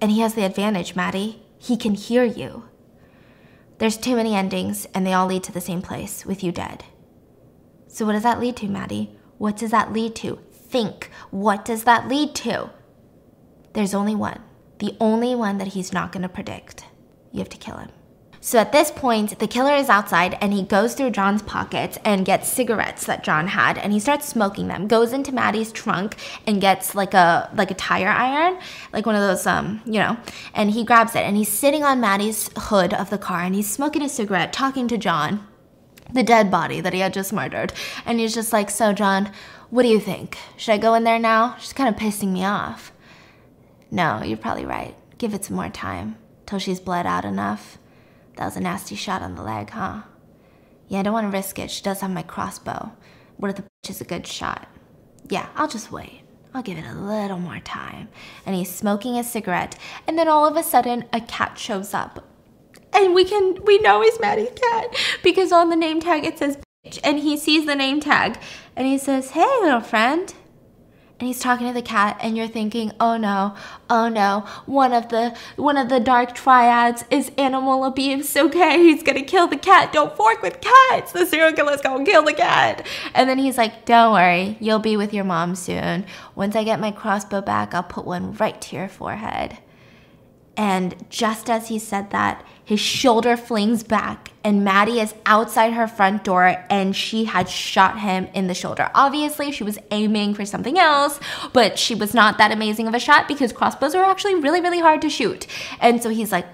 And he has the advantage, Maddie. He can hear you. There's too many endings, and they all lead to the same place with you dead. So, what does that lead to, Maddie? What does that lead to? Think. What does that lead to? There's only one. The only one that he's not gonna predict. You have to kill him. So at this point, the killer is outside and he goes through John's pockets and gets cigarettes that John had and he starts smoking them. Goes into Maddie's trunk and gets like a like a tire iron, like one of those um, you know, and he grabs it and he's sitting on Maddie's hood of the car and he's smoking a cigarette, talking to John, the dead body that he had just murdered. And he's just like, "So John, what do you think? Should I go in there now? She's kind of pissing me off." No, you're probably right. Give it some more time till she's bled out enough. That was a nasty shot on the leg, huh? Yeah, I don't want to risk it. She does have my crossbow. What if the bitch is a good shot? Yeah, I'll just wait. I'll give it a little more time. And he's smoking a cigarette, and then all of a sudden, a cat shows up. And we can, we know he's Maddie's cat because on the name tag it says bitch. And he sees the name tag and he says, Hey, little friend and he's talking to the cat and you're thinking oh no. Oh no. One of the one of the dark triads is animal abuse okay? He's gonna kill the cat. Don't fork with cats. The serial killer's gonna kill the cat. And then he's like don't worry. You'll be with your mom soon. Once i get my crossbow back i'll put one right to your forehead and just as he said that, his shoulder flings back, and Maddie is outside her front door, and she had shot him in the shoulder. Obviously, she was aiming for something else, but she was not that amazing of a shot because crossbows are actually really, really hard to shoot. And so he's like,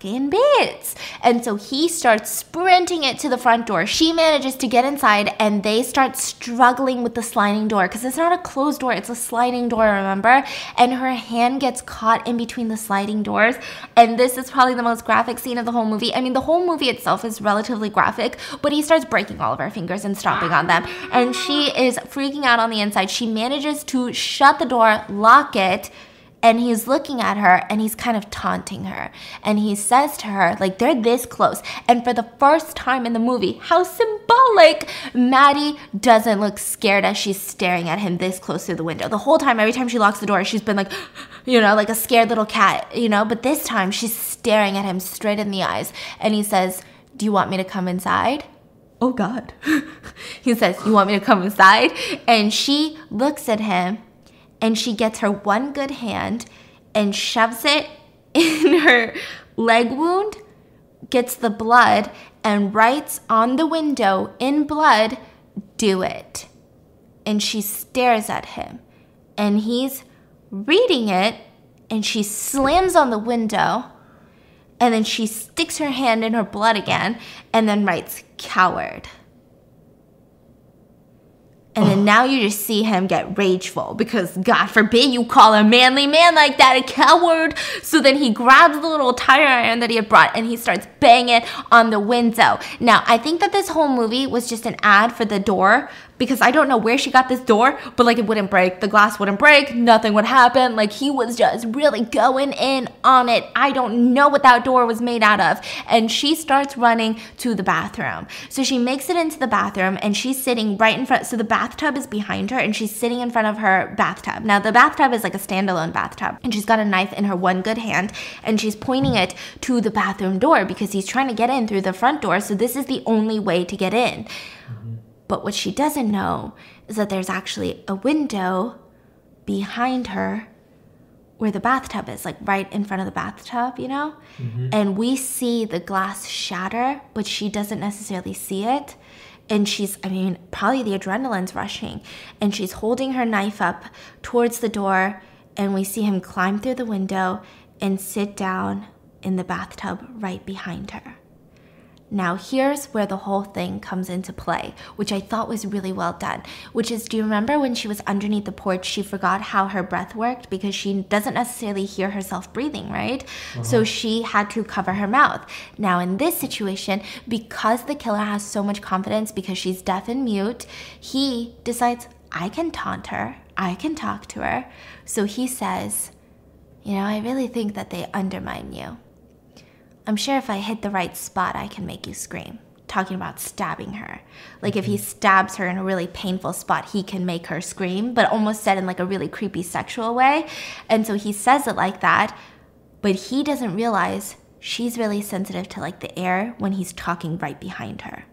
fucking bits. And so he starts sprinting it to the front door. She manages to get inside and they start struggling with the sliding door because it's not a closed door, it's a sliding door, remember? And her hand gets caught in between the sliding doors. And this is probably the most graphic scene of the whole movie. I mean, the whole movie itself is relatively graphic, but he starts breaking all of her fingers and stomping on them. And she is freaking out on the inside. She manages to shut the door, lock it and he's looking at her and he's kind of taunting her. And he says to her, like, they're this close. And for the first time in the movie, how symbolic, Maddie doesn't look scared as she's staring at him this close through the window. The whole time, every time she locks the door, she's been like, [GASPS] you know, like a scared little cat, you know? But this time, she's staring at him straight in the eyes. And he says, Do you want me to come inside? Oh God. [LAUGHS] he says, You want me to come inside? And she looks at him and she gets her one good hand and shoves it [LAUGHS] in her leg wound, gets the blood, and writes on the window in blood, Do it. And she stares at him. And he's reading it, and she slams on the window. And then she sticks her hand in her blood again and then writes, Coward. And then now you just see him get rageful because God forbid you call a manly man like that a coward. So then he grabs the little tire iron that he had brought and he starts banging on the window. Now, I think that this whole movie was just an ad for the door because I don't know where she got this door, but like it wouldn't break. The glass wouldn't break. Nothing would happen. Like he was just really going in on it. I don't know what that door was made out of. And she starts running to the bathroom. So she makes it into the bathroom and she's sitting right in front. So the bathtub is behind her and she's sitting in front of her bathtub. Now the bathtub is like a standalone bathtub and she's got a knife in her one good hand and she's pointing it to the bathroom door because he's trying to get in through the front door. So this is the only way to get in. Mm-hmm. But what she doesn't know is that there's actually a window behind her where the bathtub is, like right in front of the bathtub, you know? Mm-hmm. And we see the glass shatter, but she doesn't necessarily see it. And she's, I mean, probably the adrenaline's rushing. And she's holding her knife up towards the door. And we see him climb through the window and sit down in the bathtub right behind her. Now, here's where the whole thing comes into play, which I thought was really well done. Which is, do you remember when she was underneath the porch, she forgot how her breath worked because she doesn't necessarily hear herself breathing, right? So uh-huh. she had to cover her mouth. Now, in this situation, because the killer has so much confidence because she's deaf and mute, he decides, I can taunt her, I can talk to her. So he says, You know, I really think that they undermine you. I'm sure if I hit the right spot, I can make you scream. Talking about stabbing her. Like if he mm-hmm. stabs her in a really painful spot, he can make her scream, but almost said in like a really creepy sexual way. And so he says it like that, but he doesn't realize she's really sensitive to like the air when he's talking right behind her.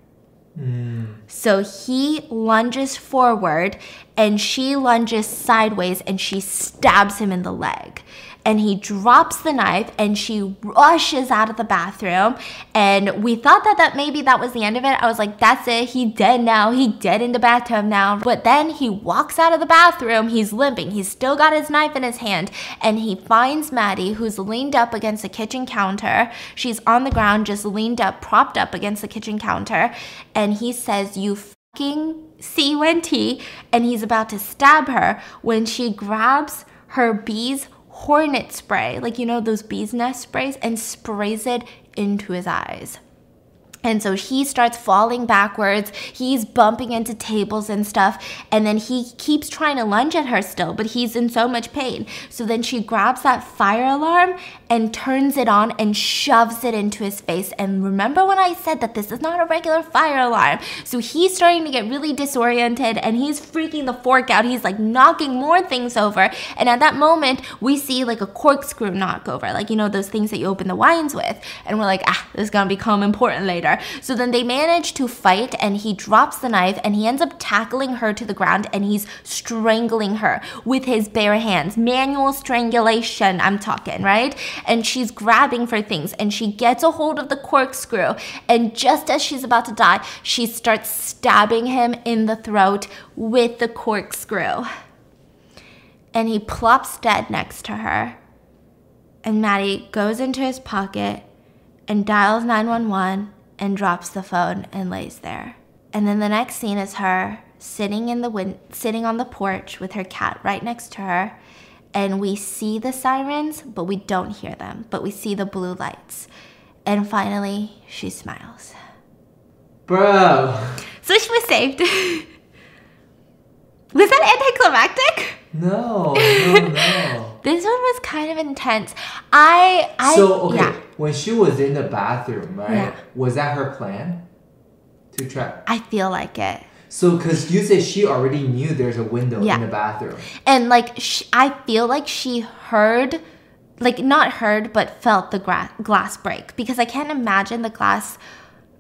Mm. So he lunges forward and she lunges sideways and she stabs him in the leg. And he drops the knife and she rushes out of the bathroom. And we thought that, that maybe that was the end of it. I was like, that's it. He dead now. He dead in the bathtub now. But then he walks out of the bathroom. He's limping. He's still got his knife in his hand. And he finds Maddie, who's leaned up against the kitchen counter. She's on the ground, just leaned up, propped up against the kitchen counter. And he says, You fucking C-U-N-T. And he's about to stab her when she grabs her bees hornet spray, like you know those bees nest sprays, and sprays it into his eyes. And so he starts falling backwards. He's bumping into tables and stuff. And then he keeps trying to lunge at her still, but he's in so much pain. So then she grabs that fire alarm and turns it on and shoves it into his face. And remember when I said that this is not a regular fire alarm? So he's starting to get really disoriented and he's freaking the fork out. He's like knocking more things over. And at that moment, we see like a corkscrew knock over, like, you know, those things that you open the wines with. And we're like, ah, this is gonna become important later. So then they manage to fight, and he drops the knife and he ends up tackling her to the ground and he's strangling her with his bare hands. Manual strangulation, I'm talking, right? And she's grabbing for things and she gets a hold of the corkscrew. And just as she's about to die, she starts stabbing him in the throat with the corkscrew. And he plops dead next to her. And Maddie goes into his pocket and dials 911 and drops the phone and lays there. And then the next scene is her sitting in the win- sitting on the porch with her cat right next to her. And we see the sirens, but we don't hear them, but we see the blue lights. And finally, she smiles. Bro. So she was saved. [LAUGHS] was that anticlimactic? No, no, no. This one was kind of intense. I, I, so, okay, yeah, when she was in the bathroom, right? Yeah. Was that her plan? To trap? I feel like it. So, because you said she already knew there's a window Yeah. in the bathroom. And like, sh- I feel like she heard, like, not heard, but felt the gra- glass break because I can't imagine the glass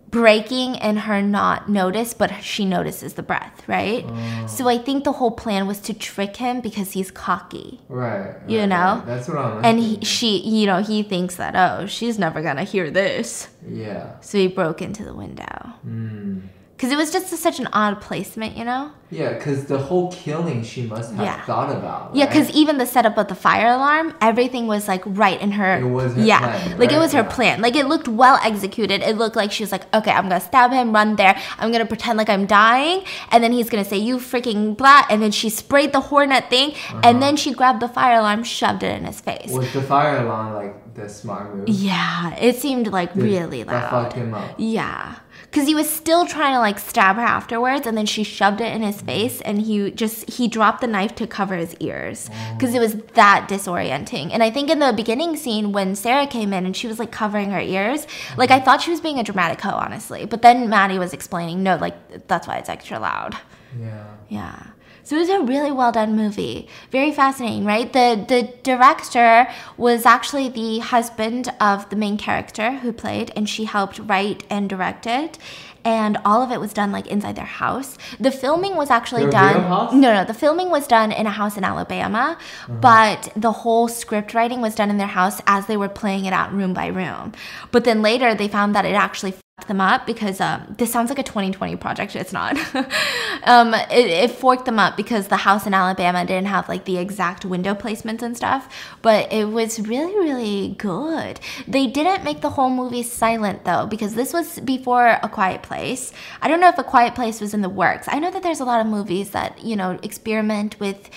breaking and her not notice, but she notices the breath, right? Oh. So I think the whole plan was to trick him because he's cocky. Right. You know? right. That's what I'm. And he, she, you know, he thinks that, oh, she's never gonna hear this. Yeah. So he broke into the window. Mm. Because it was just such an odd placement, you know? Yeah, because the whole killing she must have Yeah. thought about. Yeah, because even the setup of the fire alarm, everything was like right in her. It was her yeah, plan, like it was her Yeah. plan. Like it looked well executed. It looked like she was like, okay, I'm gonna stab him, run there. I'm gonna pretend like I'm dying, and then he's gonna say, "You freaking blah," and then she sprayed the hornet thing, and uh-huh. then she grabbed the fire alarm, shoved it in his face. was the fire alarm like the smart move? Yeah, it seemed like really That loud. fucked him up. Yeah. Because he was still trying to like stab her afterwards, and then she shoved it in his face, and he just he dropped the knife to cover his ears oh. because it was that disorienting. And I think in the beginning scene when Sarah came in and she was like covering her ears, like I mm-hmm. thought she was being a dramatic hoe, honestly. But then Maddie was explaining, no, like that's why it's extra loud. Yeah. Yeah. So it was a really well done movie. Very fascinating, right? The the director was actually the husband of the main character who played and she helped write and direct it. And all of it was done like inside their house. The filming was actually done house? No, no, the filming was done in a house in Alabama, but the whole script writing was done in their house as they were playing it out room by room. But then later they found that it actually them up because um, this sounds like a 2020 project. It's not. [LAUGHS] um, it, it forked them up because the house in Alabama didn't have like the exact window placements and stuff. But it was really, really good. They didn't make the whole movie silent though because this was before A Quiet Place. I don't know if A Quiet Place was in the works. I know that there's a lot of movies that you know experiment with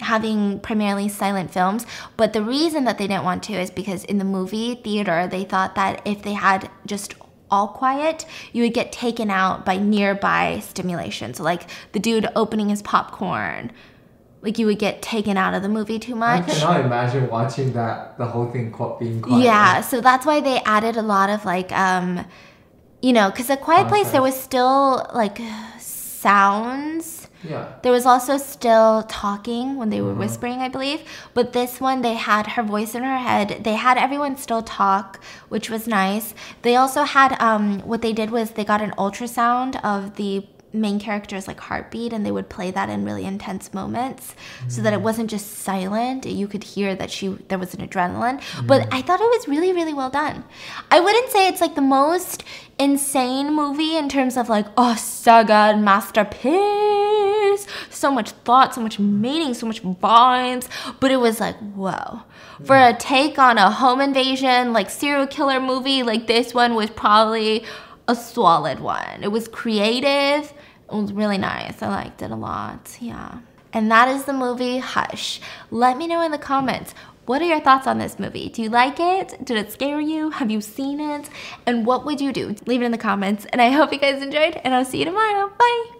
having primarily silent films but the reason that they didn't want to is because in the movie theater they thought that if they had just all quiet you would get taken out by nearby stimulation so like the dude opening his popcorn like you would get taken out of the movie too much. I cannot imagine watching that the whole thing being quiet. yeah, so that's why they added a lot of like um you know, cuz a quiet place there was still like sounds. Yeah. There was also still talking when they were whispering, I believe. But this one, they had her voice in her head. They had everyone still talk, which was nice. They also had um, what they did was they got an ultrasound of the main character's like heartbeat and they would play that in really intense moments so that it mm. wasn't just silent. You could hear that she there was an adrenaline. But mm. i thought it was really really well done. I wouldn't say it's like the most insane movie in terms of like oh good masterpiece. So much thought so much meaning so much vibes. But it was like whoa. For a mm. take on a home invasion like serial killer movie like this one was probably a solid one. It was creative. It was really nice. I liked it a lot. Yeah. And that is the movie Hush. Let me know in the comments. What are your thoughts on this movie? Do you like it? Did it scare you? Have you seen it? And what would you do? Leave it in the comments. And I hope you guys enjoyed, and I'll see you tomorrow. Bye.